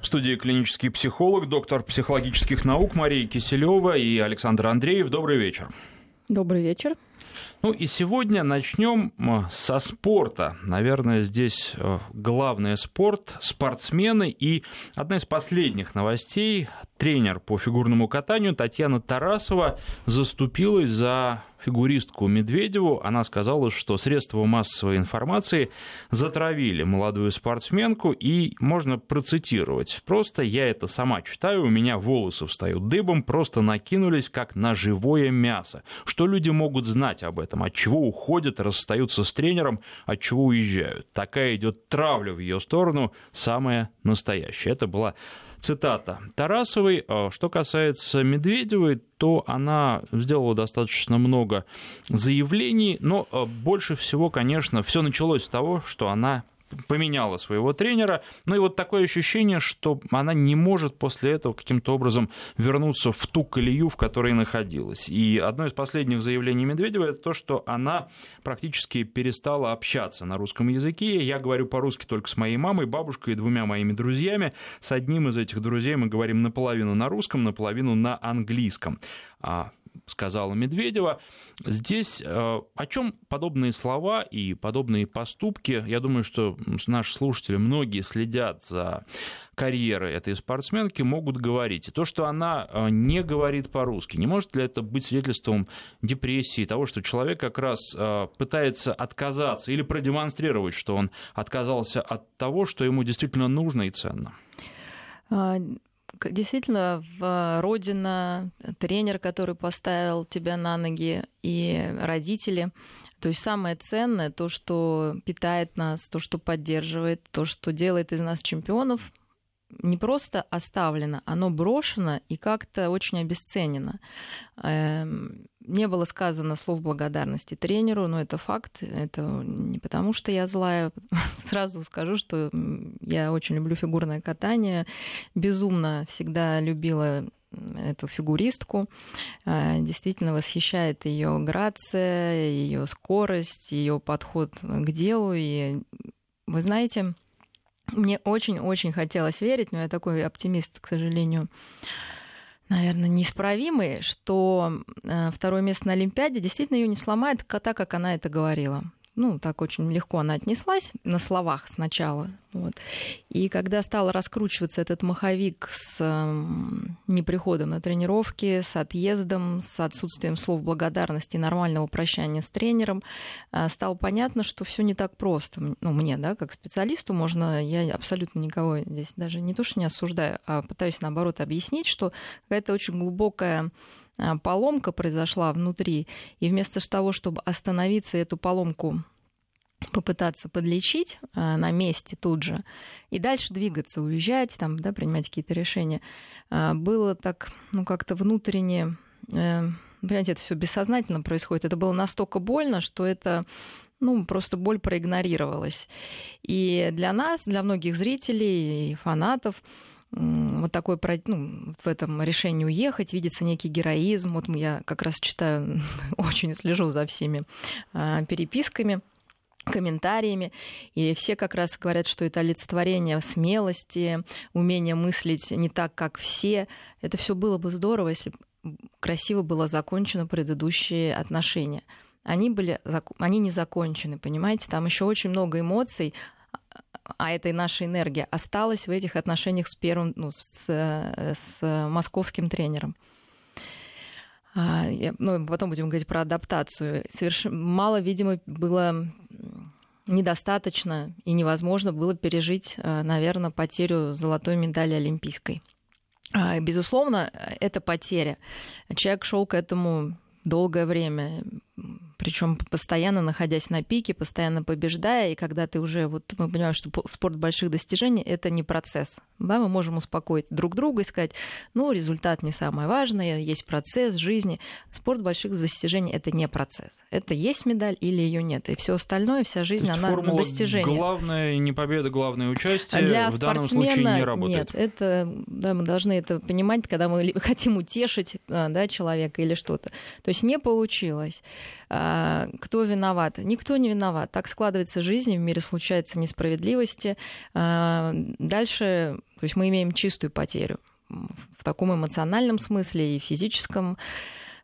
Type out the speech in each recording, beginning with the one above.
В студии клинический психолог, доктор психологических наук Мария Киселева и Александр Андреев. Добрый вечер. Добрый вечер. Ну и сегодня начнем со спорта. Наверное, здесь э, главный спорт, спортсмены. И одна из последних новостей. Тренер по фигурному катанию Татьяна Тарасова заступилась за фигуристку Медведеву. Она сказала, что средства массовой информации затравили молодую спортсменку, и можно процитировать. Просто я это сама читаю, у меня волосы встают дыбом, просто накинулись как на живое мясо. Что люди могут знать об этом? От чего уходят, расстаются с тренером, от чего уезжают? Такая идет травля в ее сторону, самая настоящая. Это была Цитата Тарасовой. «А что касается Медведевой, то она сделала достаточно много заявлений, но а, больше всего, конечно, все началось с того, что она поменяла своего тренера. Ну и вот такое ощущение, что она не может после этого каким-то образом вернуться в ту колею, в которой находилась. И одно из последних заявлений Медведева это то, что она практически перестала общаться на русском языке. Я говорю по-русски только с моей мамой, бабушкой и двумя моими друзьями. С одним из этих друзей мы говорим наполовину на русском, наполовину на английском. А сказала Медведева. Здесь э, о чем подобные слова и подобные поступки, я думаю, что наши слушатели, многие следят за карьерой этой спортсменки, могут говорить. И то, что она э, не говорит по-русски, не может ли это быть свидетельством депрессии, того, что человек как раз э, пытается отказаться или продемонстрировать, что он отказался от того, что ему действительно нужно и ценно? Действительно, в родина, тренер, который поставил тебя на ноги, и родители. То есть самое ценное, то, что питает нас, то, что поддерживает, то, что делает из нас чемпионов, не просто оставлено, оно брошено и как-то очень обесценено. Эм, не было сказано слов благодарности тренеру, но это факт. Это не потому, что я злая. Сразу скажу, что я очень люблю фигурное катание. Безумно всегда любила эту фигуристку. Э, действительно восхищает ее грация, ее скорость, ее подход к делу. И вы знаете, мне очень-очень хотелось верить, но я такой оптимист, к сожалению, наверное, неисправимый, что э, второе место на Олимпиаде действительно ее не сломает так, как она это говорила ну, так очень легко она отнеслась на словах сначала. Вот. И когда стал раскручиваться этот маховик с э, неприходом на тренировки, с отъездом, с отсутствием слов благодарности нормального прощания с тренером, э, стало понятно, что все не так просто. Ну, мне, да, как специалисту, можно, я абсолютно никого здесь даже не то, что не осуждаю, а пытаюсь, наоборот, объяснить, что какая-то очень глубокая поломка произошла внутри, и вместо того, чтобы остановиться эту поломку попытаться подлечить а, на месте тут же и дальше двигаться, уезжать, там, да, принимать какие-то решения, а, было так, ну, как-то внутренне, э, понимаете, это все бессознательно происходит. Это было настолько больно, что это ну, просто боль проигнорировалась. И для нас, для многих зрителей и фанатов, вот такой ну, в этом решении уехать, видится некий героизм. Вот я как раз читаю, очень слежу за всеми а, переписками комментариями, и все как раз говорят, что это олицетворение смелости, умение мыслить не так, как все. Это все было бы здорово, если красиво было закончено предыдущие отношения. Они, были, они не закончены, понимаете? Там еще очень много эмоций, а это и наша энергия, осталась в этих отношениях с первым, ну, с, с московским тренером. А, ну, потом будем говорить про адаптацию. Соверш... Мало, видимо, было недостаточно и невозможно было пережить, э, наверное, потерю золотой медали олимпийской. А, безусловно, это потеря. Человек шел к этому долгое время причем постоянно находясь на пике, постоянно побеждая, и когда ты уже, вот мы понимаем, что спорт больших достижений — это не процесс. Да, мы можем успокоить друг друга и сказать, ну, результат не самое важное, есть процесс жизни. Спорт больших достижений — это не процесс. Это есть медаль или ее нет. И все остальное, вся жизнь, она на достижение. Главное не победа, главное участие Для в данном случае не работает. Нет, это, да, мы должны это понимать, когда мы хотим утешить а, да, человека или что-то. То есть не получилось. А, кто виноват? Никто не виноват. Так складывается жизнь, в мире случаются несправедливости. А, дальше То есть мы имеем чистую потерю в таком эмоциональном смысле и физическом,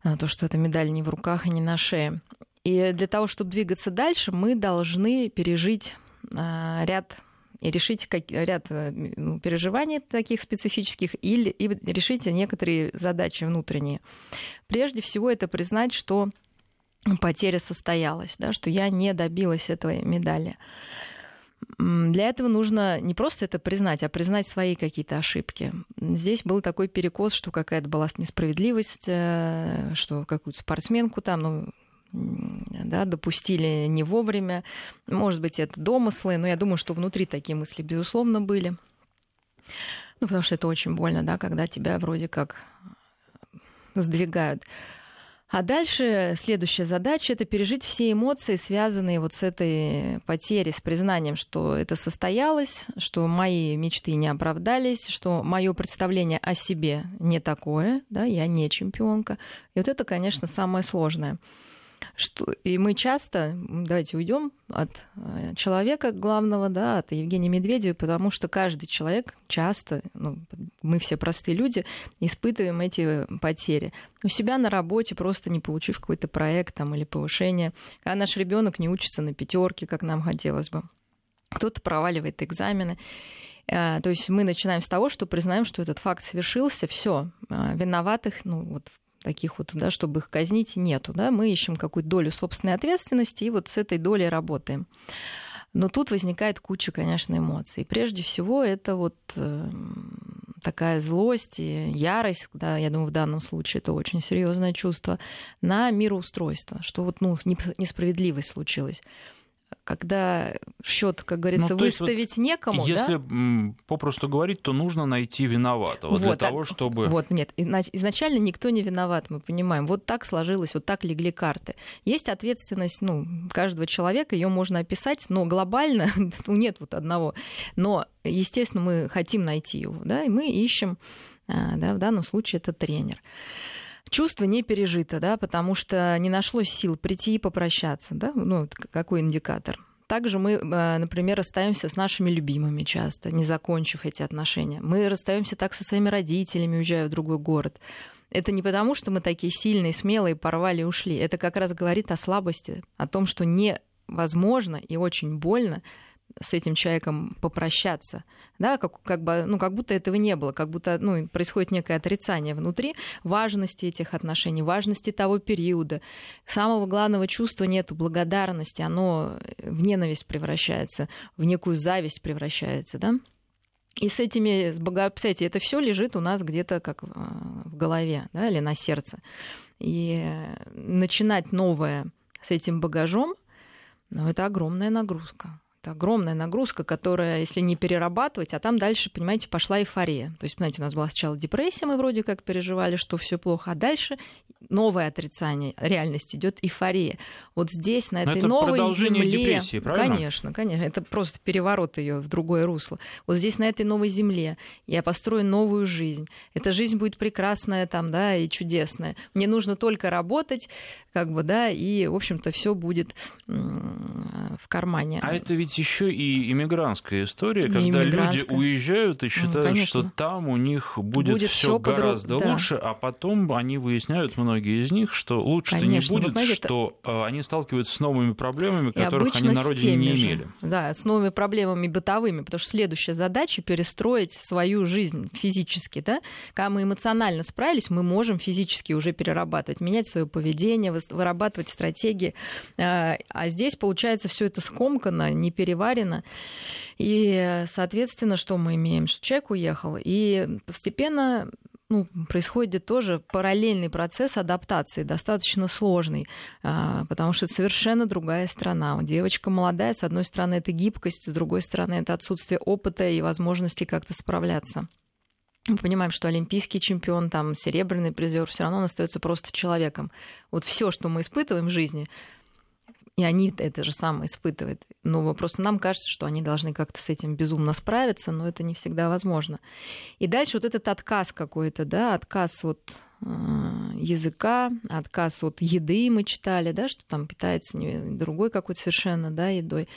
а, то, что эта медаль не в руках и не на шее. И для того, чтобы двигаться дальше, мы должны пережить а, ряд и решить как, ряд э, ну, переживаний таких специфических или и решить некоторые задачи внутренние. Прежде всего это признать, что потеря состоялась, да, что я не добилась этой медали. Для этого нужно не просто это признать, а признать свои какие-то ошибки. Здесь был такой перекос, что какая-то была несправедливость, э, что какую-то спортсменку там, ну, да, допустили не вовремя. Может быть, это домыслы, но я думаю, что внутри такие мысли, безусловно, были. Ну, потому что это очень больно, да, когда тебя вроде как сдвигают. А дальше следующая задача — это пережить все эмоции, связанные вот с этой потерей, с признанием, что это состоялось, что мои мечты не оправдались, что мое представление о себе не такое, да, я не чемпионка. И вот это, конечно, самое сложное. Что, и мы часто, давайте уйдем от э, человека главного, да, от Евгения Медведева, потому что каждый человек часто, ну, мы все простые люди, испытываем эти потери. У себя на работе, просто не получив какой-то проект там, или повышение, когда наш ребенок не учится на пятерке, как нам хотелось бы. Кто-то проваливает экзамены. Э, то есть мы начинаем с того, что признаем, что этот факт совершился, все, э, виноватых, ну вот таких вот, да, чтобы их казнить, нету. Да? Мы ищем какую-то долю собственной ответственности и вот с этой долей работаем. Но тут возникает куча, конечно, эмоций. Прежде всего, это вот э, такая злость и ярость, да, я думаю, в данном случае это очень серьезное чувство, на мироустройство, что вот ну, несправедливость случилась когда счет, как говорится, ну, выставить вот некому. Если да? попросту говорить, то нужно найти виноватого вот, для того, чтобы. Вот, нет, изначально никто не виноват, мы понимаем. Вот так сложилось, вот так легли карты. Есть ответственность ну, каждого человека, ее можно описать, но глобально ну, нет вот одного. Но, естественно, мы хотим найти его, да, и мы ищем, а, да, в данном случае это тренер чувство не пережито, да, потому что не нашлось сил прийти и попрощаться, да, ну, какой индикатор. Также мы, э, например, расстаемся с нашими любимыми часто, не закончив эти отношения. Мы расстаемся так со своими родителями, уезжая в другой город. Это не потому, что мы такие сильные, смелые, порвали и ушли. Это как раз говорит о слабости, о том, что невозможно и очень больно с этим человеком попрощаться, да, как, как, бы, ну, как будто этого не было, как будто ну, происходит некое отрицание внутри важности этих отношений, важности того периода. Самого главного чувства нету благодарности, оно в ненависть превращается, в некую зависть превращается, да. И с этими, с богопсятием, это все лежит у нас где-то как в голове, да, или на сердце. И начинать новое с этим багажом, ну, это огромная нагрузка. Это огромная нагрузка, которая, если не перерабатывать, а там дальше, понимаете, пошла эйфория. То есть, понимаете, у нас была сначала депрессия, мы вроде как переживали, что все плохо, а дальше новое отрицание реальности идет эйфория. Вот здесь, на этой это новой земле... депрессии, правильно? Конечно, конечно. Это просто переворот ее в другое русло. Вот здесь, на этой новой земле, я построю новую жизнь. Эта жизнь будет прекрасная там, да, и чудесная. Мне нужно только работать, как бы, да, и, в общем-то, все будет в кармане. А это ведь еще и иммигрантская история, когда люди уезжают и считают, ну, что там у них будет, будет все гораздо подруг... лучше, да. а потом они выясняют, многие из них, что лучше-то не будет, вот, что это... они сталкиваются с новыми проблемами, которых они на родине не имели. Же. Да, с новыми проблемами бытовыми, потому что следующая задача перестроить свою жизнь физически, да, когда мы эмоционально справились, мы можем физически уже перерабатывать, менять свое поведение, вырабатывать стратегии, а, а здесь получается все это скомкано, не переварено. И, соответственно, что мы имеем? Что человек уехал, и постепенно ну, происходит тоже параллельный процесс адаптации, достаточно сложный, а, потому что это совершенно другая страна. Девочка молодая, с одной стороны, это гибкость, с другой стороны, это отсутствие опыта и возможности как-то справляться. Мы понимаем, что олимпийский чемпион, там, серебряный призер, все равно он остается просто человеком. Вот все, что мы испытываем в жизни, и они это же самое испытывают. Но просто нам кажется, что они должны как-то с этим безумно справиться, но это не всегда возможно. И дальше вот этот отказ какой-то, да, отказ от языка, отказ от еды мы читали, да, что там питается другой какой-то совершенно да, едой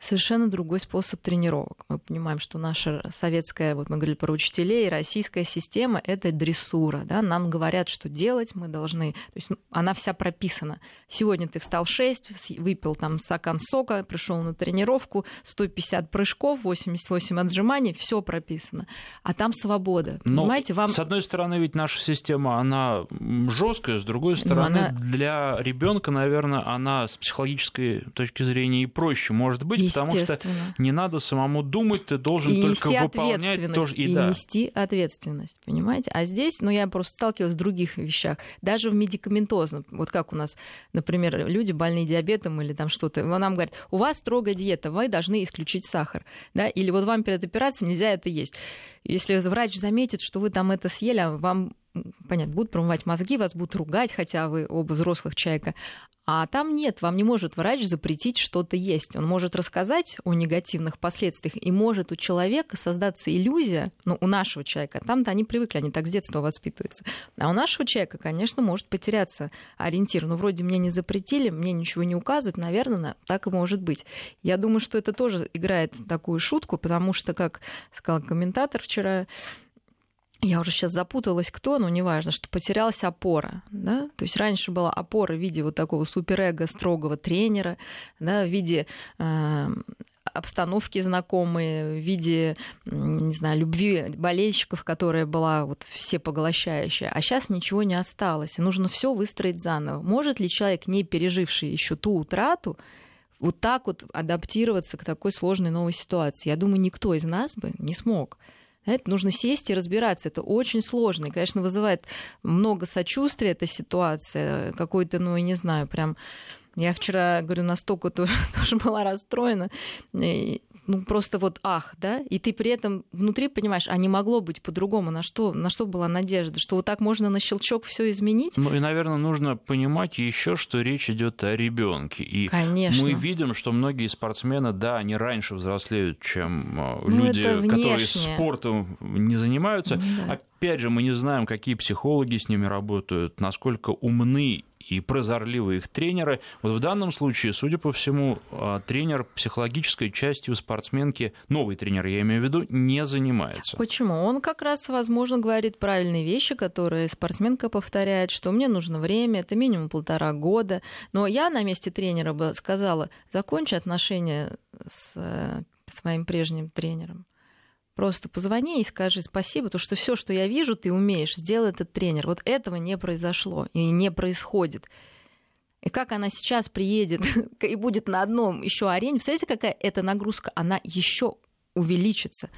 совершенно другой способ тренировок. Мы понимаем, что наша советская, вот мы говорили про учителей, российская система — это дрессура. Да? Нам говорят, что делать мы должны. То есть она вся прописана. Сегодня ты встал 6, выпил там стакан сока, пришел на тренировку, 150 прыжков, 88 отжиманий, все прописано. А там свобода. Но, Понимаете, вам... С одной стороны, ведь наша система, она жесткая, с другой стороны, она... для ребенка, наверное, она с психологической точки зрения и проще может быть, потому что не надо самому думать, ты должен и только выполнять тоже и, и да. нести ответственность, понимаете? А здесь, ну я просто сталкивалась с других вещах, даже в медикаментозном, вот как у нас, например, люди больные диабетом или там что-то, нам говорят, у вас строгая диета, вы должны исключить сахар, да, или вот вам перед операцией нельзя это есть. Если врач заметит, что вы там это съели, а вам понятно, будут промывать мозги, вас будут ругать, хотя вы оба взрослых человека. А там нет, вам не может врач запретить что-то есть. Он может рассказать о негативных последствиях, и может у человека создаться иллюзия, ну, у нашего человека, там-то они привыкли, они так с детства воспитываются. А у нашего человека, конечно, может потеряться ориентир. Ну, вроде мне не запретили, мне ничего не указывают, наверное, так и может быть. Я думаю, что это тоже играет такую шутку, потому что, как сказал комментатор вчера, я уже сейчас запуталась, кто, но неважно, что потерялась опора. Да? То есть раньше была опора в виде вот такого суперэго строгого тренера, да, в виде э, обстановки знакомые, в виде, не знаю, любви болельщиков, которая была вот всепоглощающая. А сейчас ничего не осталось, нужно все выстроить заново. Может ли человек, не переживший еще ту утрату, вот так вот адаптироваться к такой сложной новой ситуации? Я думаю, никто из нас бы не смог. Это нужно сесть и разбираться. Это очень сложно. И, конечно, вызывает много сочувствия эта ситуация. Какой-то, ну, я не знаю, прям... Я вчера, говорю, настолько тоже, тоже была расстроена ну, просто вот ах, да, и ты при этом внутри понимаешь, а не могло быть по-другому, на что, на что была надежда, что вот так можно на щелчок все изменить? Ну и, наверное, нужно понимать еще, что речь идет о ребенке. И Конечно. мы видим, что многие спортсмены, да, они раньше взрослеют, чем э, ну, люди, которые спортом не занимаются. Да. Опять же, мы не знаем, какие психологи с ними работают, насколько умны и прозорливые их тренеры. Вот в данном случае, судя по всему, а, тренер психологической частью спортсменки, новый тренер, я имею в виду, не занимается. Почему? Он как раз, возможно, говорит правильные вещи, которые спортсменка повторяет, что мне нужно время, это минимум полтора года. Но я на месте тренера бы сказала, закончи отношения с э, своим прежним тренером. Просто позвони и скажи спасибо, то что все, что я вижу, ты умеешь, сделал этот тренер. Вот этого не произошло и не происходит. И как она сейчас приедет и будет на одном еще арене, представляете, какая эта нагрузка, она еще увеличится.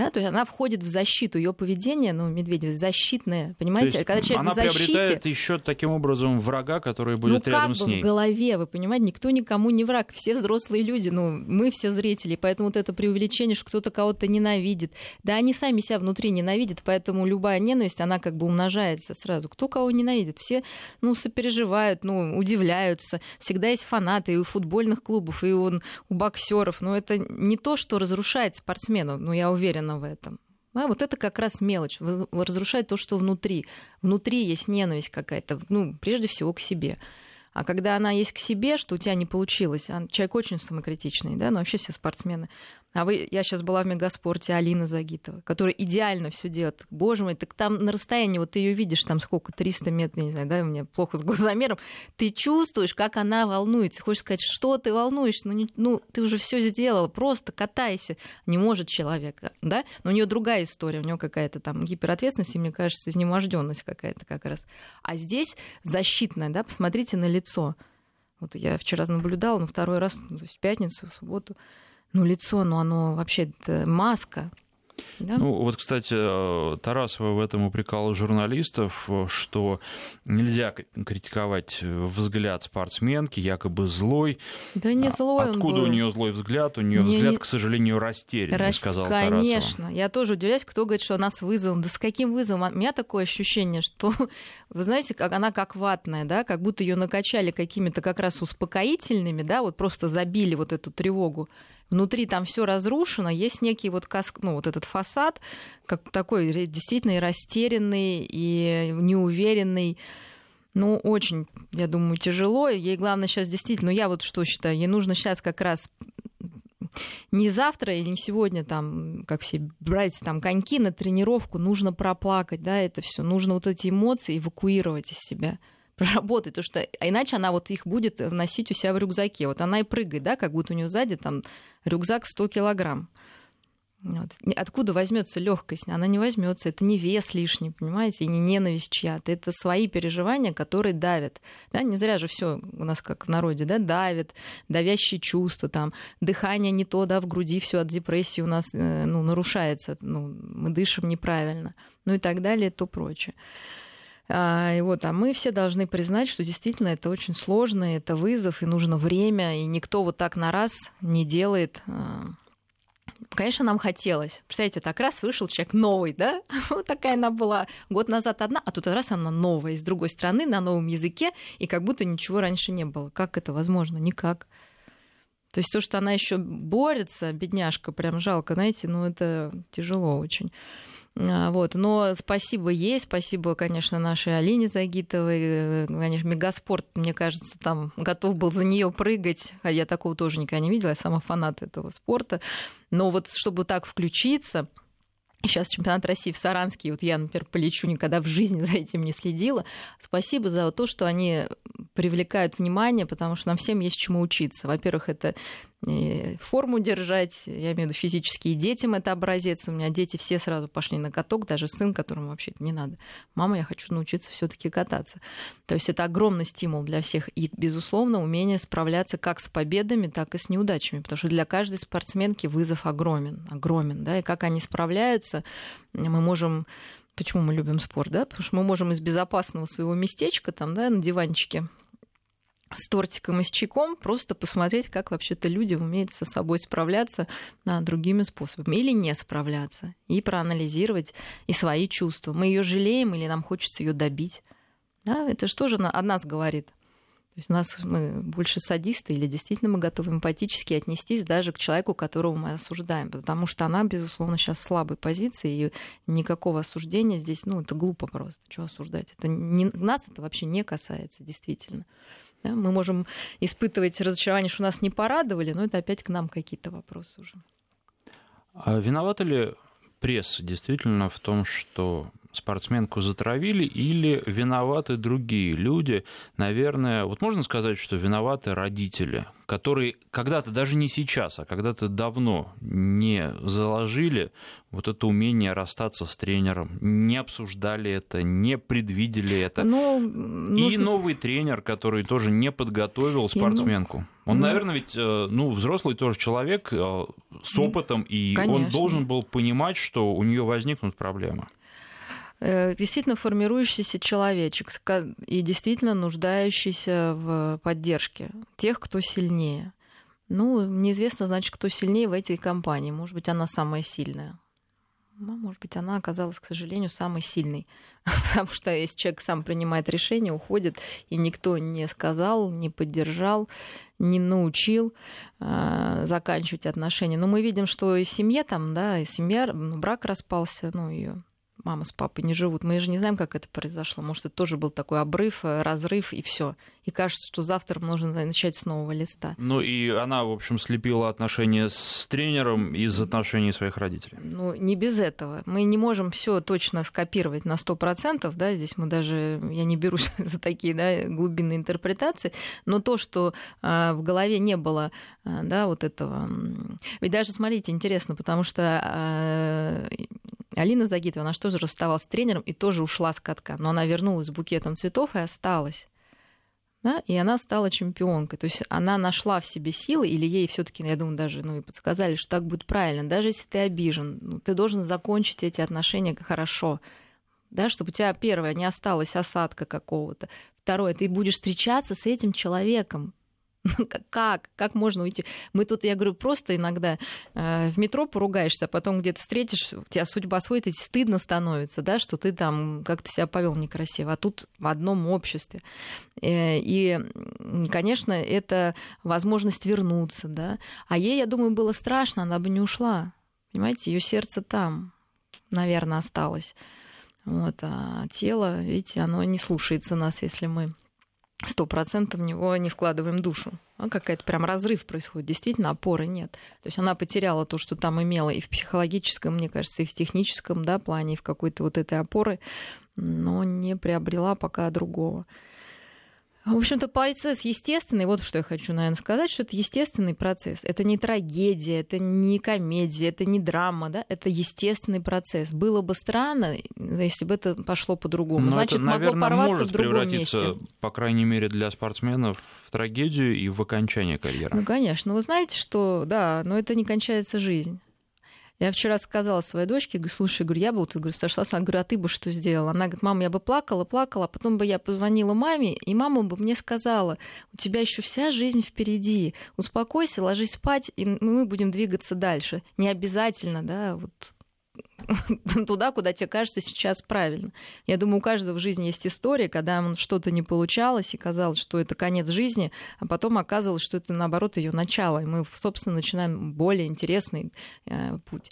Да, то есть она входит в защиту, ее поведение, ну, Медведев, защитное, понимаете? есть Когда человек она в защите, приобретает еще таким образом врага, который будет ну, рядом как с ней. в голове, вы понимаете, никто никому не враг, все взрослые люди, ну, мы все зрители, поэтому вот это преувеличение, что кто-то кого-то ненавидит, да, они сами себя внутри ненавидят, поэтому любая ненависть, она как бы умножается сразу. Кто кого ненавидит? Все, ну, сопереживают, ну, удивляются. Всегда есть фанаты и у футбольных клубов, и у, у боксеров, но это не то, что разрушает спортсменов, ну, я уверена уверена в этом. А вот это как раз мелочь, разрушает то, что внутри. Внутри есть ненависть какая-то, ну, прежде всего к себе. А когда она есть к себе, что у тебя не получилось, а человек очень самокритичный, да, но вообще все спортсмены, а вы, я сейчас была в мегаспорте Алина Загитова, которая идеально все делает. Боже мой, так там на расстоянии, вот ты ее видишь, там сколько, 300 метров, не знаю, да, у меня плохо с глазомером, ты чувствуешь, как она волнуется. Хочешь сказать, что ты волнуешься? Ну, не, ну ты уже все сделала, просто катайся. Не может человек, да? Но у нее другая история, у нее какая-то там гиперответственность, и, мне кажется, изнеможденность какая-то как раз. А здесь защитная, да, посмотрите на лицо. Вот я вчера наблюдала, но второй раз, ну, то есть в пятницу, в субботу, ну, лицо, ну, оно вообще маска. Да? Ну, вот, кстати, э, Тарасова в этом упрекала журналистов, что нельзя критиковать взгляд спортсменки, якобы злой. Да не а злой Откуда он был. у нее злой взгляд? У нее взгляд, к сожалению, растерянный, Раст... сказал Конечно. Тарасова. Я тоже удивляюсь, кто говорит, что она с вызовом. Да с каким вызовом? У меня такое ощущение, что, вы знаете, как она как ватная, да, как будто ее накачали какими-то как раз успокоительными, да, вот просто забили вот эту тревогу. Внутри там все разрушено, есть некий вот, каск, ну, вот этот фасад, как такой действительно и растерянный, и неуверенный. Ну, очень, я думаю, тяжело. Ей главное сейчас действительно, ну, я вот что считаю, ей нужно сейчас как раз не завтра или не сегодня там, как все брать там коньки на тренировку, нужно проплакать, да, это все, нужно вот эти эмоции эвакуировать из себя проработать, потому что а иначе она вот их будет носить у себя в рюкзаке. Вот она и прыгает, да, как будто у нее сзади там рюкзак 100 килограмм. Вот. Откуда возьмется легкость? Она не возьмется. Это не вес лишний, понимаете, и не ненависть чья-то. Это свои переживания, которые давят. Да? Не зря же все у нас как в народе, да, давит, давящие чувства, там, дыхание не то, да, в груди все от депрессии у нас э, ну, нарушается, ну, мы дышим неправильно, ну и так далее, то прочее. А, и вот, а мы все должны признать, что действительно это очень сложно, это вызов, и нужно время, и никто вот так на раз не делает а, Конечно, нам хотелось. Представляете, так раз вышел человек новый, да? Вот такая она была год назад одна, а тут раз она новая, с другой стороны, на новом языке, и как будто ничего раньше не было. Как это возможно? Никак. То есть то, что она еще борется, бедняжка, прям жалко, знаете, ну это тяжело очень. А, вот. Но спасибо ей, спасибо, конечно, нашей Алине Загитовой. Э, конечно, Мегаспорт, мне кажется, там готов был за нее прыгать. А я такого тоже никогда не видела, я сама фанат этого спорта. Но вот чтобы так включиться, Сейчас чемпионат России в Саранске, вот я, например, полечу, никогда в жизни за этим не следила. Спасибо за то, что они привлекают внимание, потому что нам всем есть чему учиться. Во-первых, это форму держать, я имею в виду физически, детям это образец. У меня дети все сразу пошли на каток, даже сын, которому вообще не надо. Мама, я хочу научиться все таки кататься. То есть это огромный стимул для всех. И, безусловно, умение справляться как с победами, так и с неудачами. Потому что для каждой спортсменки вызов огромен. огромен да? И как они справляются, мы можем Почему мы любим спорт, да? Потому что мы можем из безопасного своего местечка, там, да, на диванчике с тортиком и с чайком, просто посмотреть, как вообще-то люди умеют со собой справляться да, другими способами или не справляться, и проанализировать и свои чувства. Мы ее жалеем или нам хочется ее добить. Да, это же тоже о нас говорит. То есть у нас мы больше садисты или действительно мы готовы эмпатически отнестись даже к человеку, которого мы осуждаем, потому что она, безусловно, сейчас в слабой позиции, и никакого осуждения здесь, ну, это глупо просто. Что осуждать? Это не, нас это вообще не касается, действительно. Да? Мы можем испытывать разочарование, что нас не порадовали, но это опять к нам какие-то вопросы уже. А виновата ли пресса действительно в том, что спортсменку затравили, или виноваты другие люди? Наверное, вот можно сказать, что виноваты родители, которые когда-то, даже не сейчас, а когда-то давно не заложили вот это умение расстаться с тренером, не обсуждали это, не предвидели это. Но ну, И нужно... новый тренер, который тоже не подготовил спортсменку. Он, ну... наверное, ведь э, ну, взрослый тоже человек э, с опытом, и Конечно. он должен был понимать, что у нее возникнут проблемы. Э, действительно формирующийся человечек и действительно нуждающийся в поддержке тех, кто сильнее. Ну, неизвестно, значит, кто сильнее в этой компании. Может быть, она самая сильная. Ну, может быть, она оказалась, к сожалению, самой сильной. Потому что если человек сам принимает решение, уходит, и никто не сказал, не поддержал, не научил э, заканчивать отношения. Но мы видим, что и в семье там, да, и семья, ну, брак распался, ну, ее мама с папой не живут. Мы же не знаем, как это произошло. Может, это тоже был такой обрыв, э, разрыв и все. И кажется, что завтра нужно начать с нового листа. Ну и она, в общем, слепила отношения с тренером из отношений своих родителей. Ну, не без этого. Мы не можем все точно скопировать на 100%, да, здесь мы даже, я не берусь за такие да, глубинные интерпретации, но то, что э, в голове не было, э, да, вот этого... Ведь даже, смотрите, интересно, потому что э, Алина Загитова, она же тоже расставалась с тренером и тоже ушла с катка, но она вернулась с букетом цветов и осталась. Да, и она стала чемпионкой. То есть она нашла в себе силы, или ей все-таки, я думаю, даже ну, и подсказали, что так будет правильно. Даже если ты обижен, ну, ты должен закончить эти отношения хорошо. Да, чтобы у тебя, первое, не осталось осадка какого-то. Второе, ты будешь встречаться с этим человеком Как? Как можно уйти? Мы тут, я говорю, просто иногда э, в метро поругаешься, а потом где-то встретишь, тебя судьба сводит, и стыдно становится, да, что ты там как-то себя повел некрасиво, а тут в одном обществе. Э, и, конечно, это возможность вернуться, да. А ей, я думаю, было страшно, она бы не ушла. Понимаете, ее сердце там, наверное, осталось. Вот, а тело, видите, оно не слушается нас, если мы сто процентов в него не вкладываем душу. А какая-то прям разрыв происходит. Действительно, опоры нет. То есть она потеряла то, что там имела и в психологическом, мне кажется, и в техническом да, плане, и в какой-то вот этой опоры, но не приобрела пока другого. В общем-то, процесс естественный. Вот что я хочу, наверное, сказать, что это естественный процесс. Это не трагедия, это не комедия, это не драма, да? Это естественный процесс. Было бы странно, если бы это пошло по-другому. Но Значит, это, могло наверное, порваться может в другом превратиться, месте. по крайней мере, для спортсменов в трагедию и в окончание карьеры. Ну, конечно. Вы знаете, что, да, но это не кончается жизнь. Я вчера сказала своей дочке, говорю, слушай, говорю, я бы вот, говорю, сошла, с- говорю, а ты бы что сделала? Она говорит, мама, я бы плакала, плакала, а потом бы я позвонила маме, и мама бы мне сказала, у тебя еще вся жизнь впереди, успокойся, ложись спать, и мы будем двигаться дальше. Не обязательно, да, вот туда, куда тебе кажется сейчас правильно. Я думаю, у каждого в жизни есть история, когда что-то не получалось, и казалось, что это конец жизни, а потом оказывалось, что это, наоборот, ее начало. И мы, собственно, начинаем более интересный э, путь.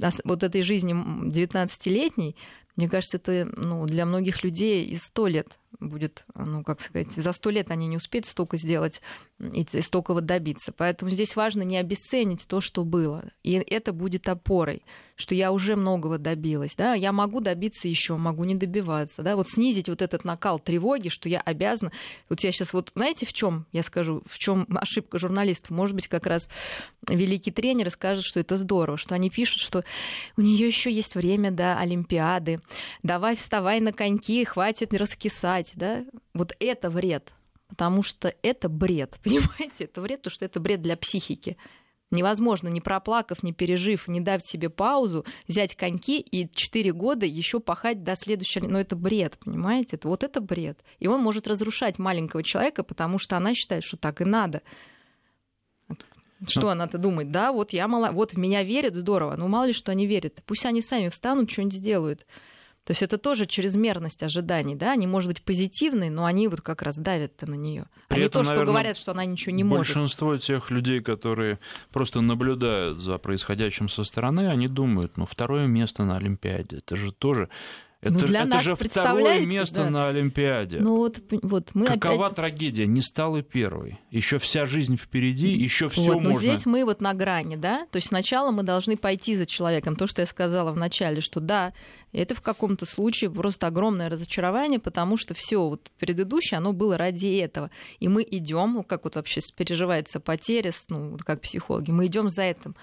А Вот этой жизни м, 19-летней, мне кажется, это ну, для многих людей и сто лет будет, ну, как сказать, за сто лет они не успеют столько сделать и столько вот добиться. Поэтому здесь важно не обесценить то, что было. И это будет опорой, что я уже многого добилась. Да? Я могу добиться еще, могу не добиваться. Да? Вот снизить вот этот накал тревоги, что я обязана. Вот я сейчас вот, знаете, в чем я скажу, в чем ошибка журналистов? Может быть, как раз великие тренеры скажут, что это здорово, что они пишут, что у нее еще есть время до Олимпиады. Давай вставай на коньки, хватит раскисать. Да? Вот это вред. Потому что это бред. Понимаете, это вред, потому что это бред для психики. Невозможно, не проплакав, не пережив, не дав себе паузу, взять коньки и 4 года еще пахать до следующего. Но это бред, понимаете? Это, вот это бред. И он может разрушать маленького человека, потому что она считает, что так и надо. Что она-то думает? Да, вот я мало, вот в меня верят, здорово. Ну, мало ли, что они верят. Пусть они сами встанут, что-нибудь сделают. То есть это тоже чрезмерность ожиданий, да? Они, может быть, позитивные, но они вот как раз давят-то на нее. А При не этом, то, что наверное, говорят, что она ничего не может. Большинство тех людей, которые просто наблюдают за происходящим со стороны, они думают, ну, второе место на Олимпиаде, это же тоже... Это, Ну, для это нас, же второе место да. на Олимпиаде. Ну вот, вот мы Какова опять... трагедия? Не стала первой. Еще вся жизнь впереди, еще все вот, но можно. здесь мы вот на грани, да? То есть сначала мы должны пойти за человеком. То, что я сказала в начале, что да, это в каком-то случае просто огромное разочарование, потому что все вот предыдущее, оно было ради этого. И мы идем, ну, как вот вообще переживается потеря, ну, как психологи, мы идем за этим.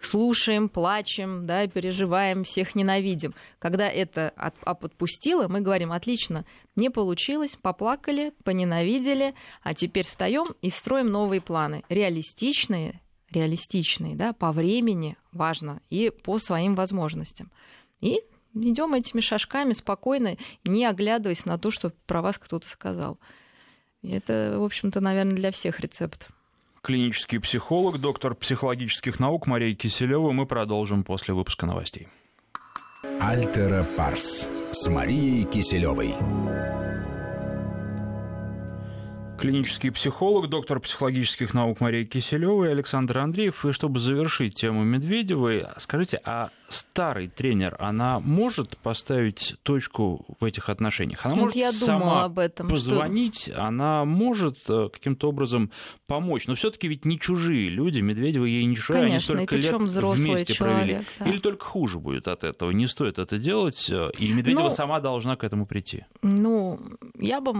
Слушаем, плачем, да, переживаем, всех ненавидим. Когда это от- от- отпустило, мы говорим, отлично, не получилось, поплакали, поненавидели, а теперь встаем и строим новые планы. Реалистичные, реалистичные, да, по времени важно и по своим возможностям. И идем этими шажками спокойно, не оглядываясь на то, что про вас кто-то сказал. И это, в общем-то, наверное, для всех рецепт. Клинический психолог, доктор психологических наук Мария Киселева. Мы продолжим после выпуска новостей. Альтера Парс с Марией Киселевой. Клинический психолог, доктор психологических наук Мария Киселева и Александр Андреев. И чтобы завершить тему Медведевой, скажите, а старый тренер, она может поставить точку в этих отношениях? Она Вот может я сама об этом, что- позвонить, она может э, каким-то образом помочь. Но все-таки ведь не чужие люди, Медведева ей не они Конечно, и столько лет вместе человек, провели. да. Или только хуже будет от этого? Не стоит это делать, э, и Медведева Ну, сама должна к этому прийти. Ну, я бы,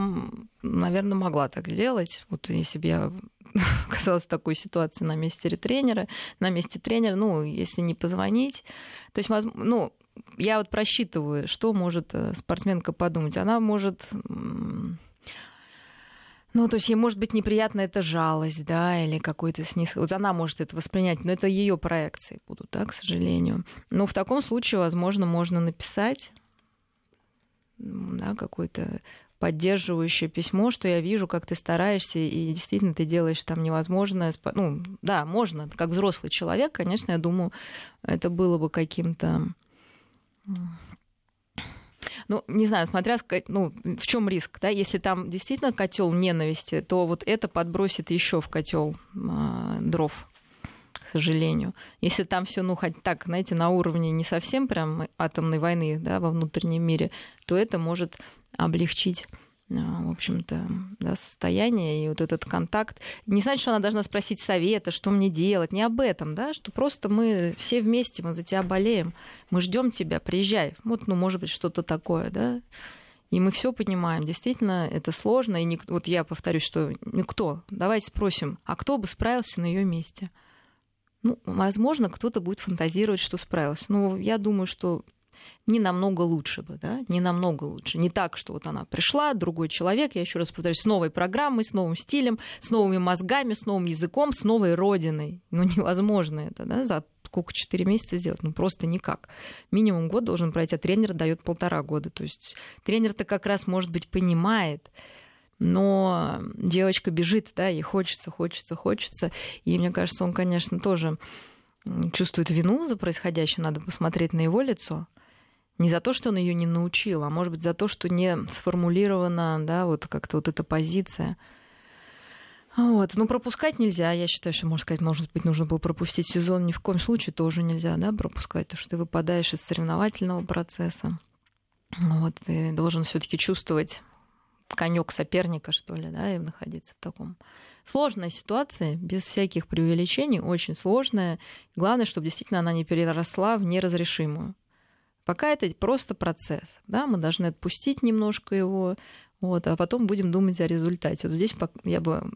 наверное, могла так сделать. Вот если бы я оказалась в такой ситуации на месте тренера, на месте тренера, ну, если не позвонить, то есть, ну, я вот просчитываю, что может э, спортсменка подумать. Она может ну, то есть ей может быть неприятна эта жалость, да, или какой-то снис... Вот она может это воспринять, но это ее проекции будут, да, к сожалению. Но в таком случае, возможно, можно написать да, какой-то поддерживающее письмо, что я вижу, как ты стараешься, и действительно ты делаешь там невозможное. Ну, да, можно, как взрослый человек, конечно, я думаю, это было бы каким-то ну, не знаю, смотря ну, в чем риск, да, если там действительно котел ненависти, то вот это подбросит еще в котел э, дров, к сожалению. Если там все, ну, хоть так, знаете, на уровне не совсем прям атомной войны, да, во внутреннем мире, то это может облегчить а, в общем-то, да, состояние и вот этот контакт. Не значит, что она должна спросить совета, что мне делать, не об этом, да, что просто мы все вместе, мы за тебя болеем, мы ждем тебя, приезжай. Вот, ну, может быть, что-то такое, да. И мы все понимаем, действительно, это сложно. И ник... вот я повторюсь, что никто. Давайте спросим, а кто бы справился на ее месте? Ну, возможно, кто-то будет фантазировать, что справился. Но я думаю, что не намного лучше бы, да, не намного лучше. Не так, что вот она пришла, другой человек, я еще раз повторюсь, с новой программой, с новым стилем, с новыми мозгами, с новым языком, с новой родиной. Ну, невозможно это, да, за сколько, четыре месяца сделать? Ну, просто никак. Минимум год должен пройти, а тренер дает полтора года. То есть тренер-то как раз, может быть, понимает, но девочка бежит, да, ей хочется, хочется, хочется. И мне кажется, он, конечно, тоже чувствует вину за происходящее, надо посмотреть на его лицо – не за то, что он ее не научил, а может быть за то, что не сформулирована, да, вот как-то вот эта позиция. Вот. Ну, пропускать нельзя. Я считаю, что, можно сказать, может быть, нужно было пропустить сезон. Ни в коем случае тоже нельзя, да, пропускать, потому что ты выпадаешь из соревновательного процесса. Вот. Ты должен все таки чувствовать конек соперника, что ли, да, и находиться в таком сложной ситуации, без всяких преувеличений, очень сложная. Главное, чтобы действительно она не переросла в неразрешимую. Пока это просто процесс. Да? Мы должны отпустить немножко его, вот, а потом будем думать о результате. Вот здесь я бы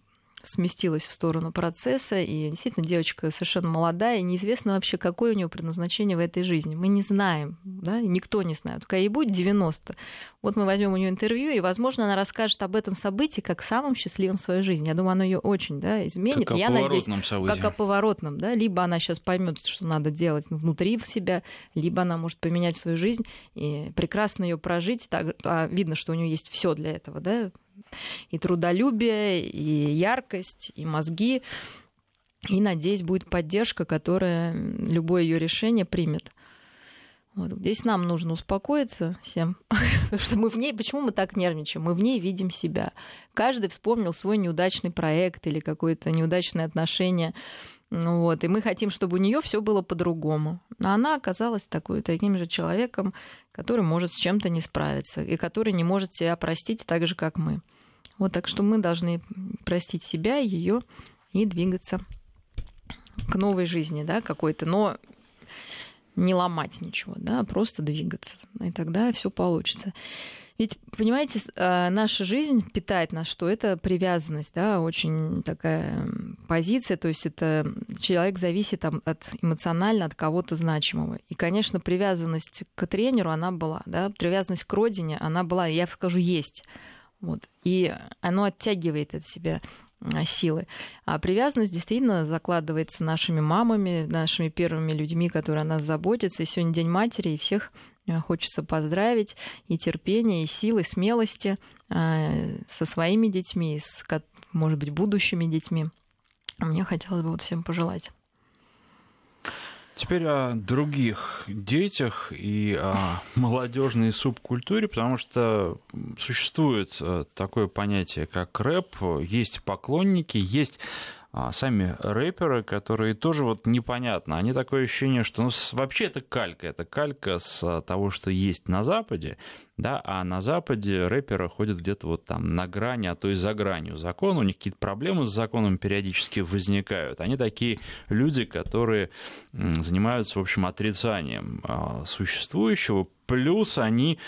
сместилась в сторону процесса, и действительно девочка совершенно молодая, и неизвестно вообще, какое у нее предназначение в этой жизни. Мы не знаем, да, никто не знает. Только ей будет 90. Вот мы возьмем у нее интервью, и, возможно, она расскажет об этом событии как самом счастливом в своей жизни. Я думаю, оно ее очень да, изменит. Как о Я надеюсь, событии. как о поворотном. Да? Либо она сейчас поймет, что надо делать внутри себя, либо она может поменять свою жизнь и прекрасно ее прожить. Так, а видно, что у нее есть все для этого, да, и трудолюбие, и яркость, и мозги. И, надеюсь, будет поддержка, которая любое ее решение примет. Вот. Здесь нам нужно успокоиться всем, потому что мы в ней, почему мы так нервничаем? Мы в ней видим себя. Каждый вспомнил свой неудачный проект или какое-то неудачное отношение. Вот. И мы хотим, чтобы у нее все было по-другому. А она оказалась такой, таким же человеком, который может с чем-то не справиться и который не может себя простить так же, как мы. Вот так что мы должны простить себя, ее и двигаться к новой жизни, да, какой-то, но не ломать ничего, да, а просто двигаться. И тогда все получится. Ведь, понимаете, э, наша жизнь питает нас, что это привязанность, да, очень такая позиция, то есть это человек зависит от эмоционально от кого-то значимого. И, конечно, привязанность к тренеру, она была, да, привязанность к родине, она была, я скажу, есть. Вот. И оно оттягивает от себя а, силы. А привязанность действительно закладывается нашими мамами, нашими первыми людьми, которые о нас заботятся. И сегодня День матери, и всех а, хочется поздравить и терпения, и силы, и смелости а, со своими детьми, с, может быть, будущими детьми. Мне хотелось бы вот всем пожелать. Теперь о других детях и о молодежной субкультуре, потому что существует э, такое понятие, как рэп, есть поклонники, есть а, сами рэперы, которые тоже вот непонятно. Они такое ощущение, что ну, вообще это калька. Это калька с а, того, что есть на Западе, да, а на Западе рэперы ходят где-то вот там на грани, а то и за гранью закона. У них какие-то проблемы с законом периодически возникают. Они такие люди, которые занимаются, в общем, отрицанием а, существующего, плюс они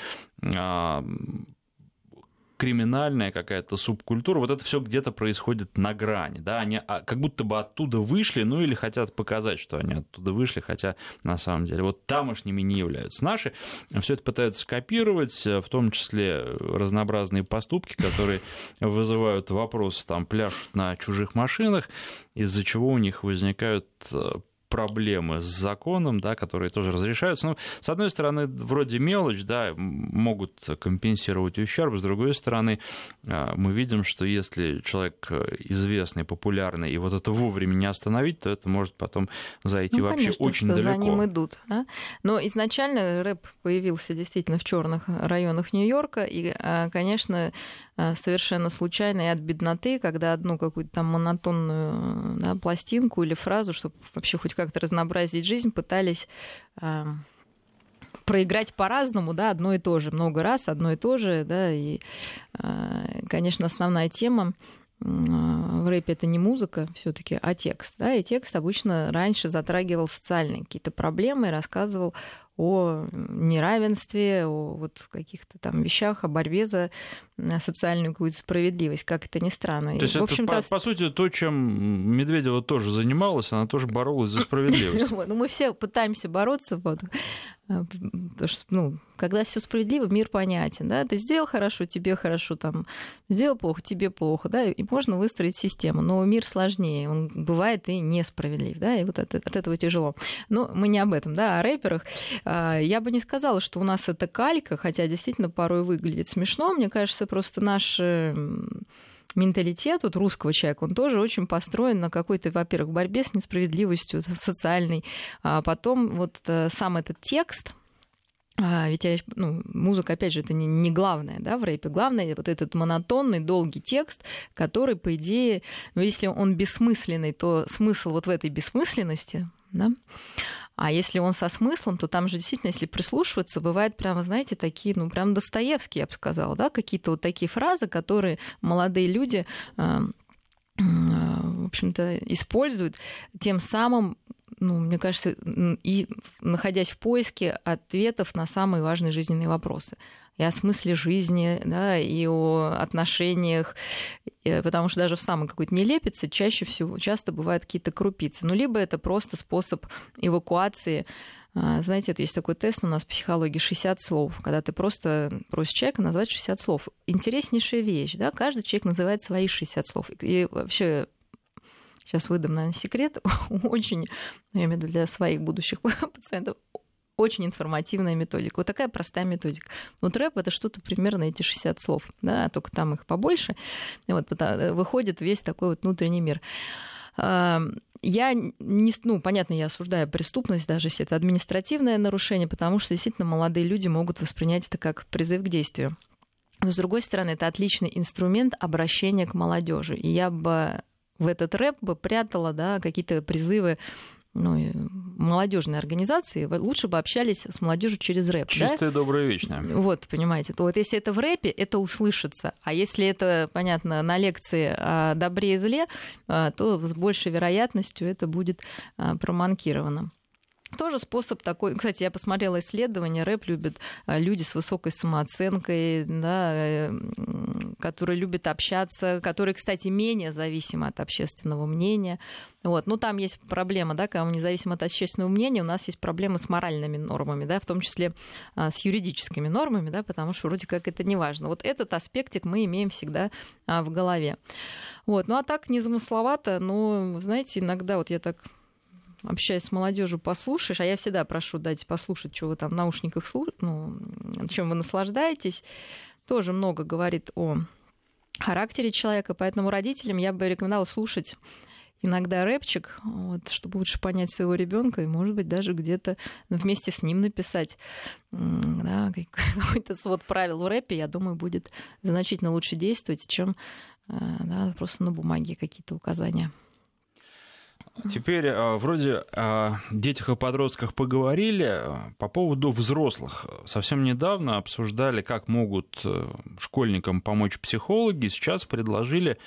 криминальная какая-то субкультура, вот это все где-то происходит на грани, да, они а, как будто бы оттуда вышли, ну или хотят показать, что они оттуда вышли, хотя на самом деле вот тамошними не являются. Наши все это пытаются копировать, в том числе разнообразные поступки, которые вызывают вопросы, там, пляж на чужих машинах, из-за чего у них возникают э, проблемы с законом, да, которые тоже разрешаются. Но, с одной стороны, вроде мелочь, да, могут компенсировать ущерб, с другой стороны, а, мы видим, что если человек известный, популярный, и вот это вовремя не остановить, то это может потом зайти ну, вообще конечно, очень далеко. За ним идут. Да? Но изначально рэп появился действительно в черных районах Нью-Йорка, и, а, конечно, а, совершенно случайно и от бедноты, когда одну какую-то там монотонную да, пластинку или фразу, чтобы вообще хоть как-то разнообразить жизнь, пытались а, проиграть по-разному, да, одно и то же, много раз одно и то же, да, и, конечно, основная тема в рэпе это не музыка все-таки, а текст. Да? И текст обычно раньше затрагивал социальные какие-то проблемы и рассказывал о неравенстве, о вот каких-то там вещах, о борьбе за социальную какую-то справедливость, как это ни странно. То есть, и, в общем-то, по, по сути, то, чем Медведева тоже занималась, она тоже боролась за справедливость. Ну, мы все пытаемся бороться, а, Потому что, ну, когда все справедливо, мир понятен, да, ты сделал хорошо, тебе хорошо, там, сделал плохо, тебе плохо, да, и можно выстроить систему, но мир сложнее, он бывает и несправедлив, да, и вот от этого тяжело. Но мы не об этом, да, о рэперах. А, я бы не сказала, что у нас это калька, хотя действительно порой выглядит смешно, мне кажется, просто наш менталитет вот русского человека, он тоже очень построен на какой-то, во-первых, борьбе с несправедливостью социальной, а потом вот э, сам этот текст, а, ведь ну, музыка, опять же, это не, не главное да, в рэпе. Главное вот этот монотонный, долгий текст, который, по идее, ну, если он бессмысленный, то смысл вот в этой бессмысленности, да, а если он со смыслом, то там же действительно, если прислушиваться, бывает прямо, знаете, такие, ну, прям Достоевские, я бы сказала, да, какие-то вот такие фразы, которые молодые люди э, в общем-то, используют, тем самым, ну, мне кажется, и находясь в поиске ответов на самые важные жизненные вопросы и о смысле жизни, да, и о отношениях, потому что даже в самой какой-то нелепице чаще всего, часто бывают какие-то крупицы. Ну, либо это просто способ эвакуации а, знаете, это есть такой тест у нас в психологии 60 слов, когда ты просто просишь человека назвать 60 слов. Интереснейшая вещь, да, каждый человек называет свои 60 слов. И вообще сейчас выдам, наверное, секрет, очень, я имею в виду для своих будущих пациентов, очень информативная методика. Вот такая простая методика. Вот рэп — это что-то примерно эти 60 слов, да, только там их побольше. И вот э, выходит весь такой вот внутренний мир. Я не, ну, понятно, я осуждаю преступность, даже если это административное нарушение, потому что действительно молодые люди могут воспринять это как призыв к действию. Но, с другой стороны, это отличный инструмент обращения к молодежи. И я бы в этот рэп бы прятала да, какие-то призывы ну, молодежные организации лучше бы общались с молодежью через рэп. Чистая, да? добрая, вечная. Вот, понимаете. То вот если это в рэпе, это услышится. А если это, понятно, на лекции о добре и зле, а, то с большей вероятностью это будет а, проманкировано. Тоже способ такой. Кстати, я посмотрела исследования. Рэп любят а, люди с высокой самооценкой, да, э, которые любят общаться, которые, кстати, менее зависимы от общественного мнения. Вот. Ну, там есть проблема, да, когда мы независимо от общественного мнения, у нас есть проблемы с моральными нормами, да, в том числе а, с юридическими нормами, да, потому что вроде как это не важно. Вот этот аспектик мы имеем всегда а, в голове. Вот. Ну, а так незамысловато, но, знаете, иногда вот я так общаясь с молодежью, послушаешь, а я всегда прошу дать послушать, что вы там в наушниках слушаете, ну, чем вы наслаждаетесь, тоже много говорит о характере человека, поэтому родителям я бы рекомендовала слушать иногда рэпчик, вот, чтобы лучше понять своего ребенка и, может быть, даже где-то вместе с ним написать да, какой-то свод правил в рэпе, я думаю, будет значительно лучше действовать, чем э, да, просто на бумаге какие-то указания. Теперь а, вроде о детях и подростках поговорили. По поводу взрослых. Совсем недавно обсуждали, как могут э, школьникам помочь психологи. Сейчас предложили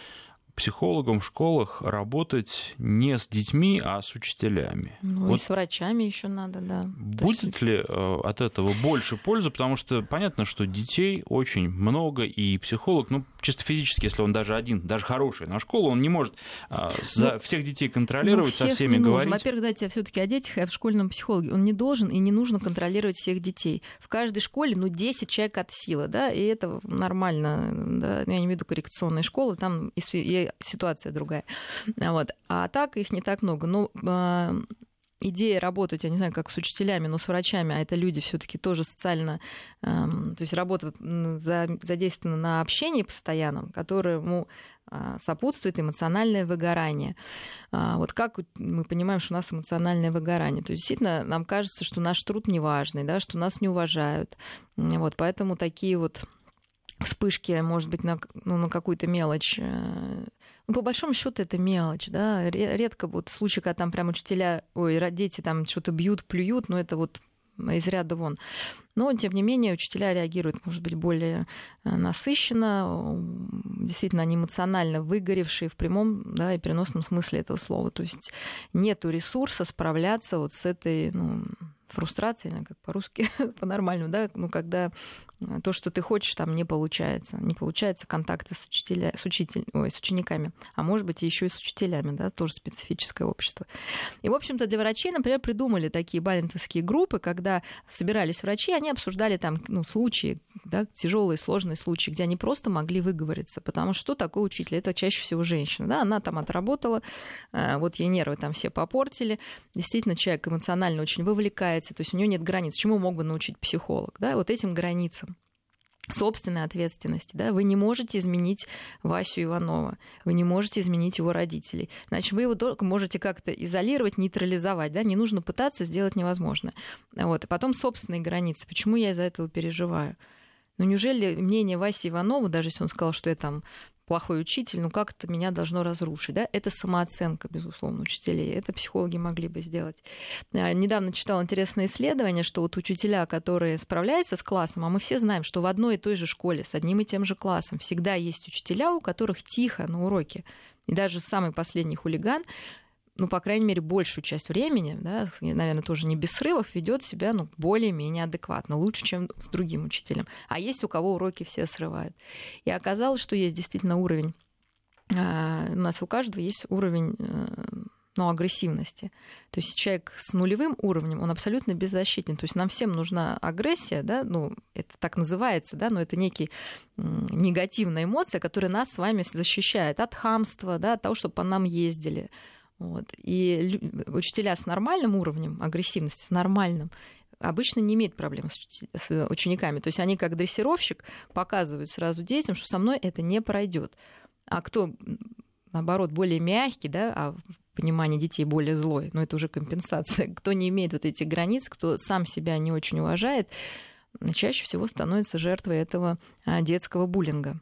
психологам в школах работать не с детьми, а с учителями. Ну вот и с врачами еще надо, да. Будет есть... ли э, от этого больше пользы? Потому что понятно, что детей очень много, и психолог, ну, чисто физически, если он даже один, даже хороший на школу, он не может э, за ну, всех детей контролировать, ну, со всеми говорить. Во-первых, дайте все-таки о детях и о школьном психологе. Он не должен и не нужно контролировать всех детей. В каждой школе, ну, 10 человек от силы, да, и это нормально, да, я не имею в виду коррекционные школы, там и ситуация другая. Вот. А так их не так много. Но а, идея работать, я не знаю, как с учителями, но с врачами, а это люди все-таки тоже социально, эм, то есть работа задействована на общении постоянном, которому а, сопутствует эмоциональное выгорание. А, вот как мы понимаем, что у нас эмоциональное выгорание? То есть действительно нам кажется, что наш труд неважный, да, что нас не уважают. Вот, поэтому такие вот вспышки, может быть, на, ну, на какую-то мелочь э, ну, по большому счету это мелочь, да. Редко вот случаи, когда там прям учителя, ой, дети там что-то бьют, плюют, но это вот из ряда вон. Но, тем не менее, учителя реагируют, может быть, более э, насыщенно, действительно, они эмоционально выгоревшие в прямом да, и переносном смысле этого слова. То есть нету ресурса справляться вот с этой ну, фрустрация, как по-русски, по-нормальному, да, ну, когда э, то, что ты хочешь, там не получается. Не получается контакты с, учителя, с, учитель, ой, с учениками, а может быть, еще и с учителями, да, тоже специфическое общество. И, в общем-то, для врачей, например, придумали такие балентовские группы, когда собирались врачи, они обсуждали там, ну, случаи, да, тяжелые, сложные случаи, где они просто могли выговориться, потому что такое учитель? Это чаще всего женщина, да, она там отработала, э, вот ей нервы там все попортили, действительно, человек эмоционально очень вовлекает является, то есть у нее нет границ. Чему мог бы научить психолог? Да? Вот этим границам собственной ответственности. Да? Вы не можете изменить Васю Иванова, вы не можете изменить его родителей. Значит, вы его только можете как-то изолировать, нейтрализовать. Да? Не нужно пытаться сделать невозможно. Вот. И потом собственные границы. Почему я из-за этого переживаю? Ну неужели мнение Васи Иванова, даже если он сказал, что я там плохой учитель, ну как это меня должно разрушить, да? Это самооценка, безусловно, учителей. Это психологи могли бы сделать. Я недавно читала интересное исследование, что вот учителя, которые справляются с классом, а мы все знаем, что в одной и той же школе с одним и тем же классом всегда есть учителя, у которых тихо на уроке. И даже самый последний хулиган ну, по крайней мере, большую часть времени, да, наверное, тоже не без срывов, ведет себя ну, более-менее адекватно, лучше, чем с другим учителем. А есть у кого уроки все срывают. И оказалось, что есть действительно уровень, а, у нас у каждого есть уровень э, ну, агрессивности. То есть человек с нулевым уровнем, он абсолютно беззащитен. То есть нам всем нужна агрессия, да, ну, это так называется, да, но это некий негативная эмоция, которая нас с вами защищает от хамства, да, от того, чтобы по нам ездили, вот. И учителя с нормальным уровнем агрессивности, с нормальным, обычно не имеют проблем с учениками. То есть они как дрессировщик показывают сразу детям, что со мной это не пройдет. А кто, наоборот, более мягкий, да, а в понимании детей более злой, но это уже компенсация. Кто не имеет вот этих границ, кто сам себя не очень уважает, чаще всего становится жертвой этого а, детского буллинга.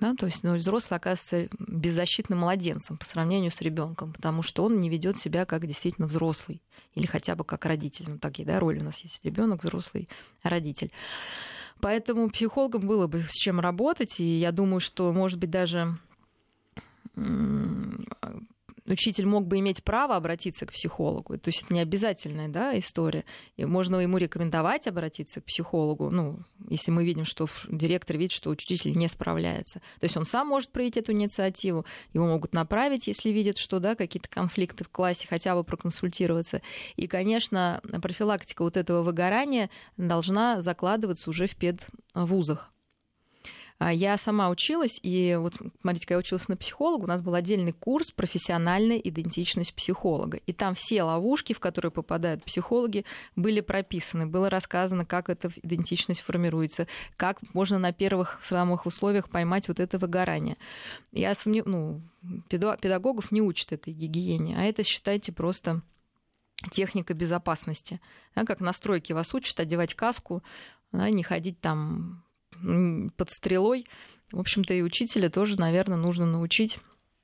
Да, то есть ну, взрослый оказывается беззащитным младенцем по сравнению с ребенком, потому что он не ведет себя как действительно взрослый или хотя бы как родитель. Ну, такие да, роли у нас есть ребенок, взрослый, родитель. Поэтому психологам было бы с чем работать, и я думаю, что, может быть, даже учитель мог бы иметь право обратиться к психологу. То есть это не обязательная да, история. И можно ему рекомендовать обратиться к психологу, ну, если мы видим, что директор видит, что учитель не справляется. То есть он сам может проявить эту инициативу, его могут направить, если видят, что да, какие-то конфликты в классе, хотя бы проконсультироваться. И, конечно, профилактика вот этого выгорания должна закладываться уже в педвузах. А я сама училась, и вот, смотрите, когда я училась на психолога, у нас был отдельный курс «Профессиональная идентичность психолога». И там все ловушки, в которые попадают психологи, были прописаны. Было рассказано, как эта идентичность формируется, как можно на первых самых условиях поймать вот это выгорание. Я сомнев... ну, педагогов не учат этой гигиене, а это, считайте, просто техника безопасности. Да, как на стройке вас учат одевать каску, да, не ходить там под стрелой. В общем-то, и учителя тоже, наверное, нужно научить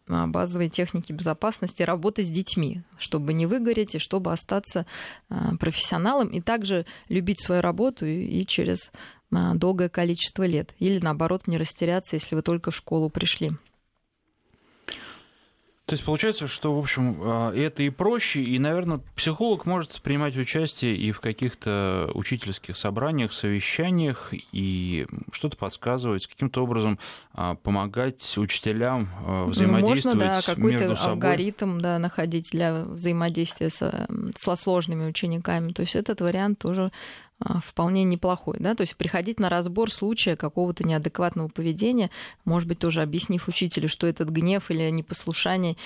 а, базовые техники безопасности работы с детьми, чтобы не выгореть и чтобы остаться а, профессионалом и также любить свою работу и через а, долгое количество лет. Или наоборот, не растеряться, если вы только в школу пришли. То есть получается, что, в общем, а, это и проще, и, наверное, психолог может принимать участие и в каких-то учительских собраниях, совещаниях, и что-то подсказывать, каким-то образом а, помогать учителям а, взаимодействовать Можно, да, какой-то собой. алгоритм да, находить для взаимодействия со, со сложными учениками. То есть этот вариант тоже вполне неплохой, да, то есть приходить на разбор случая какого-то неадекватного поведения, может быть, тоже объяснив учителю, что этот гнев или непослушание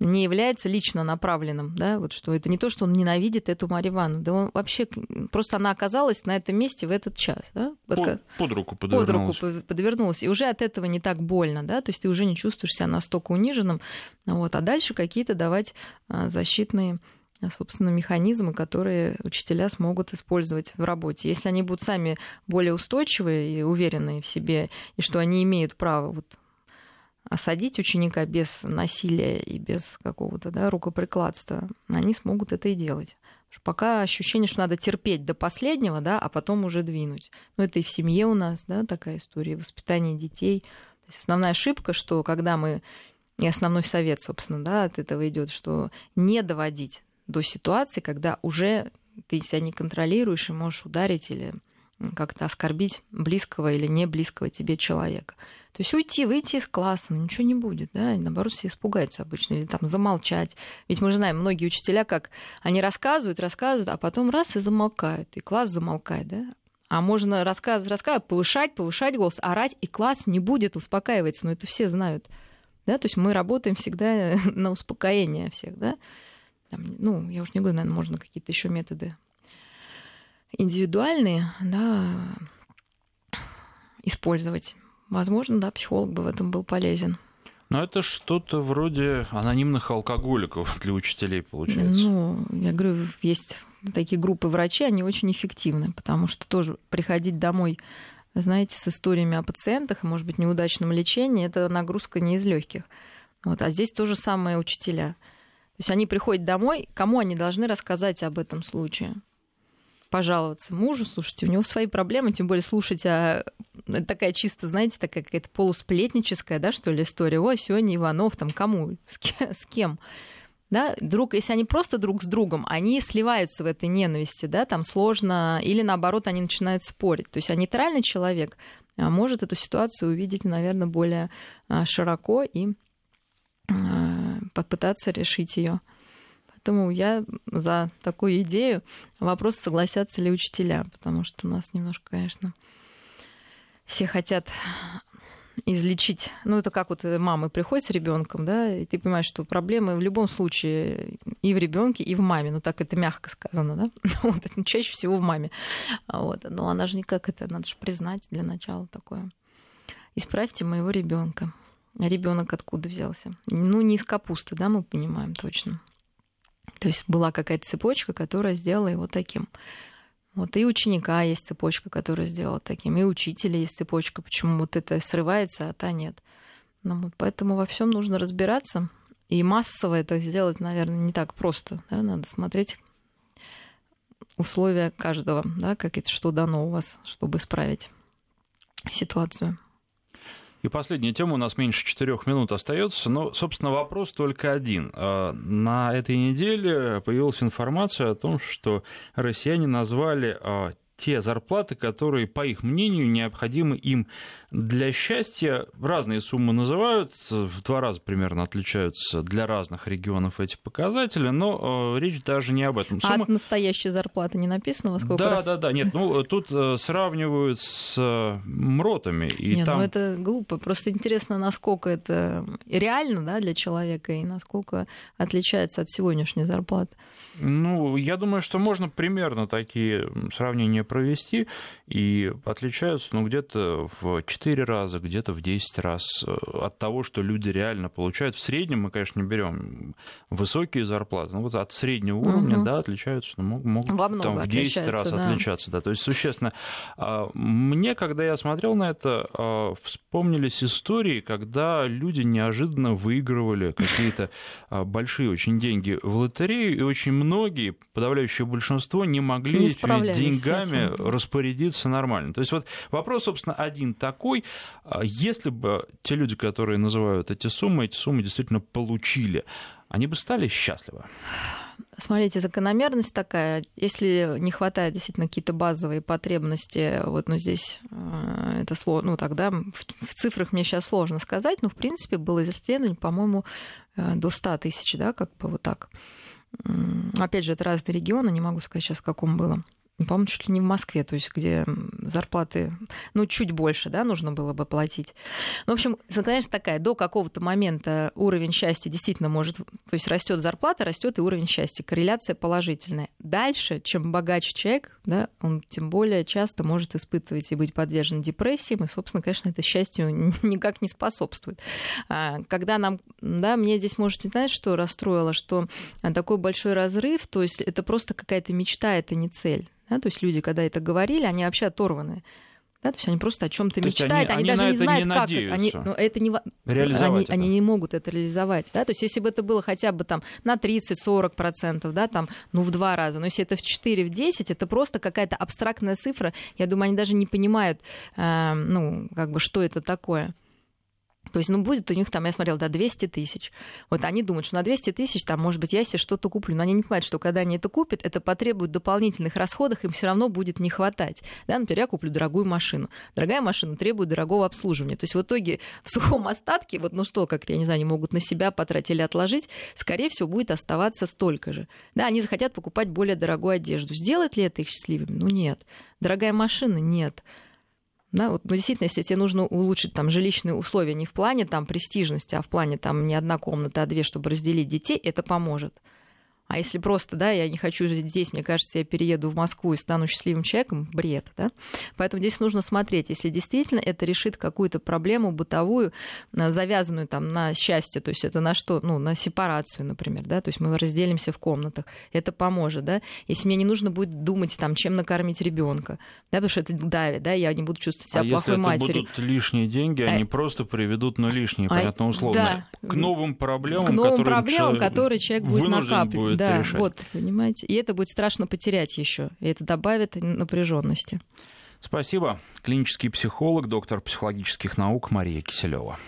не является лично направленным, да, вот что это не то, что он ненавидит эту Марию Ивановну, да он вообще, просто она оказалась на этом месте в этот час, да. Под, под руку подвернулась. Под руку подвернулась, и уже от этого не так больно, да, то есть ты уже не чувствуешь себя настолько униженным, вот, а дальше какие-то давать а, защитные собственно, механизмы, которые учителя смогут использовать в работе. Если они будут сами более устойчивые и уверенные в себе, и что они имеют право вот осадить ученика без насилия и без какого-то да, рукоприкладства, они смогут это и делать. Пока ощущение, что надо терпеть до последнего, да, а потом уже двинуть. Но это и в семье у нас, да, такая история, воспитание детей. То есть основная ошибка, что когда мы и основной совет, собственно, да, от этого идет, что не доводить до ситуации, когда уже ты себя не контролируешь и можешь ударить или как-то оскорбить близкого или не близкого тебе человека. То есть уйти, выйти из класса, ну, ничего не будет, да, и наоборот, все испугаются обычно, или там замолчать. Ведь мы же знаем, многие учителя, как они рассказывают, рассказывают, а потом раз и замолкают, и класс замолкает, да. А можно рассказывать, рассказывать, повышать, повышать голос, орать, и класс не будет успокаиваться, но это все знают. Да, то есть мы работаем всегда на успокоение всех, да. Там, ну, я уж не говорю, наверное, можно какие-то еще методы индивидуальные, да, использовать. Возможно, да, психолог бы в этом был полезен. Но это что-то вроде анонимных алкоголиков для учителей, получается. Ну, я говорю, есть такие группы врачей, они очень эффективны, потому что тоже приходить домой, знаете, с историями о пациентах, может быть, неудачном лечении, это нагрузка не из легких. Вот. А здесь то же самое учителя. То есть они приходят домой, кому они должны рассказать об этом случае? пожаловаться мужу, слушайте, у него свои проблемы, тем более слушать, а такая чисто, знаете, такая какая-то полусплетническая, да, что ли, история. О, сегодня Иванов, там, кому, с кем? С кем? Да, друг, если они просто друг с другом, они сливаются в этой ненависти, да, там сложно, или наоборот, они начинают спорить. То есть а нейтральный человек а, может эту ситуацию увидеть, наверное, более а, широко и попытаться решить ее. Поэтому я за такую идею. Вопрос, согласятся ли учителя, потому что у нас немножко, конечно, все хотят излечить. Ну, это как вот мама приходит с ребенком, да, и ты понимаешь, что проблемы в любом случае и в ребенке, и в маме. Ну, так это мягко сказано, да. Вот, это чаще всего в маме. Вот. Но она же никак это, надо же признать для начала такое. Исправьте моего ребенка. Ребенок откуда взялся? Ну, не из капусты, да, мы понимаем точно. То есть была какая-то цепочка, которая сделала его таким. Вот и ученика есть цепочка, которая сделала таким, и учителя есть цепочка, почему вот это срывается, а та нет. Ну, вот поэтому во всем нужно разбираться. И массово это сделать, наверное, не так просто. Да? Надо смотреть условия каждого, да, как это, что дано у вас, чтобы исправить ситуацию. И последняя тема, у нас меньше четырех минут остается, но, собственно, вопрос только один. А, на этой неделе появилась информация о том, что россияне назвали а, те зарплаты, которые, по их мнению, необходимы им для счастья. Разные суммы называются, в два раза примерно отличаются для разных регионов эти показатели, но э, речь даже не об этом. Сумма... А от настоящей зарплаты не написано во сколько да, раз? Да, да, да, нет, ну тут э, сравнивают с э, МРОТами. И нет, там... ну это глупо, просто интересно, насколько это реально да, для человека и насколько отличается от сегодняшней зарплаты. Ну, я думаю, что можно примерно такие сравнения провести, и отличаются, ну, где-то в 4 раза, где-то в 10 раз э, от того, что люди реально получают. В среднем мы, конечно, не берем высокие зарплаты, но вот от среднего уровня, угу. да, отличаются, но могут, могут там, в 10 раз да. отличаться, да, то есть существенно. А, мне, когда я смотрел на это, а, вспомнились истории, когда люди неожиданно выигрывали какие-то а, большие очень деньги в лотерею, и очень многие, подавляющее большинство, не могли не этими деньгами распорядиться нормально. То есть вот вопрос, собственно, один такой. А если бы те люди, которые называют эти суммы, эти суммы действительно получили, они бы стали счастливы? Смотрите, закономерность такая. Если не хватает действительно какие-то базовые потребности, вот, ну, здесь э, это сложно, ну, тогда в, в цифрах мне сейчас сложно сказать, но, в принципе, было исследование, по-моему, э, до 100 тысяч, да, как бы вот так. Опять же, это разные регионы, не могу сказать сейчас, в каком было. По-моему, чуть ли не в Москве, то есть где зарплаты, ну, чуть больше, да, нужно было бы платить. Ну, в общем, конечно, такая, до какого-то момента уровень счастья действительно может, то есть растет зарплата, растет и уровень счастья, корреляция положительная. Дальше, чем богаче человек, да, он тем более часто может испытывать и быть подвержен депрессиям, и, собственно, конечно, это счастью никак не способствует. А, когда нам, да, мне здесь, можете знать, что расстроило, что такой большой разрыв, то есть это просто какая-то мечта, это не цель. Да? То есть люди, когда это говорили, они вообще оторваны. Да, то есть они просто о чем-то мечтают, они, они, даже не знают, не как это. Они, ну, это не, реализовать они, это. они не могут это реализовать. Да? То есть если бы это было хотя бы там, на 30-40%, да, там, ну, в два раза, но если это в 4, в 10, это просто какая-то абстрактная цифра. Я думаю, они даже не понимают, э, ну, как бы, что это такое. То есть, ну, будет у них там, я смотрела, да, 200 тысяч. Вот они думают, что на 200 тысяч, там, может быть, я себе что-то куплю. Но они не понимают, что когда они это купят, это потребует дополнительных расходов, им все равно будет не хватать. Да, например, я куплю дорогую машину. Дорогая машина требует дорогого обслуживания. То есть в итоге в сухом остатке, вот ну что, как я не знаю, они могут на себя потратить или отложить, скорее всего, будет оставаться столько же. Да, они захотят покупать более дорогую одежду. Сделает ли это их счастливыми? Ну нет. Дорогая машина? Нет. Да, вот, ну, действительно, если тебе нужно улучшить там жилищные условия не в плане там престижности, а в плане там не одна комната, а две, чтобы разделить детей, это поможет. А если просто, да, я не хочу жить здесь, мне кажется, я перееду в Москву и стану счастливым человеком, бред, да? Поэтому здесь нужно смотреть, если действительно это решит какую-то проблему бытовую, э, завязанную там на счастье, то есть это на что, ну, на сепарацию, например, да, то есть мы разделимся в комнатах, это поможет, да? Если мне не нужно будет думать там, чем накормить ребенка, да, потому что это давит, да, я не буду чувствовать себя а плохой если матерью. это будут лишние деньги, они а... просто приведут на лишние, а... понятно, условно, да. к новым проблемам, к новым которые проблемам, человек которые человек будет накапливать. Будет да, решать. вот, понимаете. И это будет страшно потерять еще. И это добавит напряженности. Спасибо. Клинический психолог, доктор психологических наук Мария Киселева.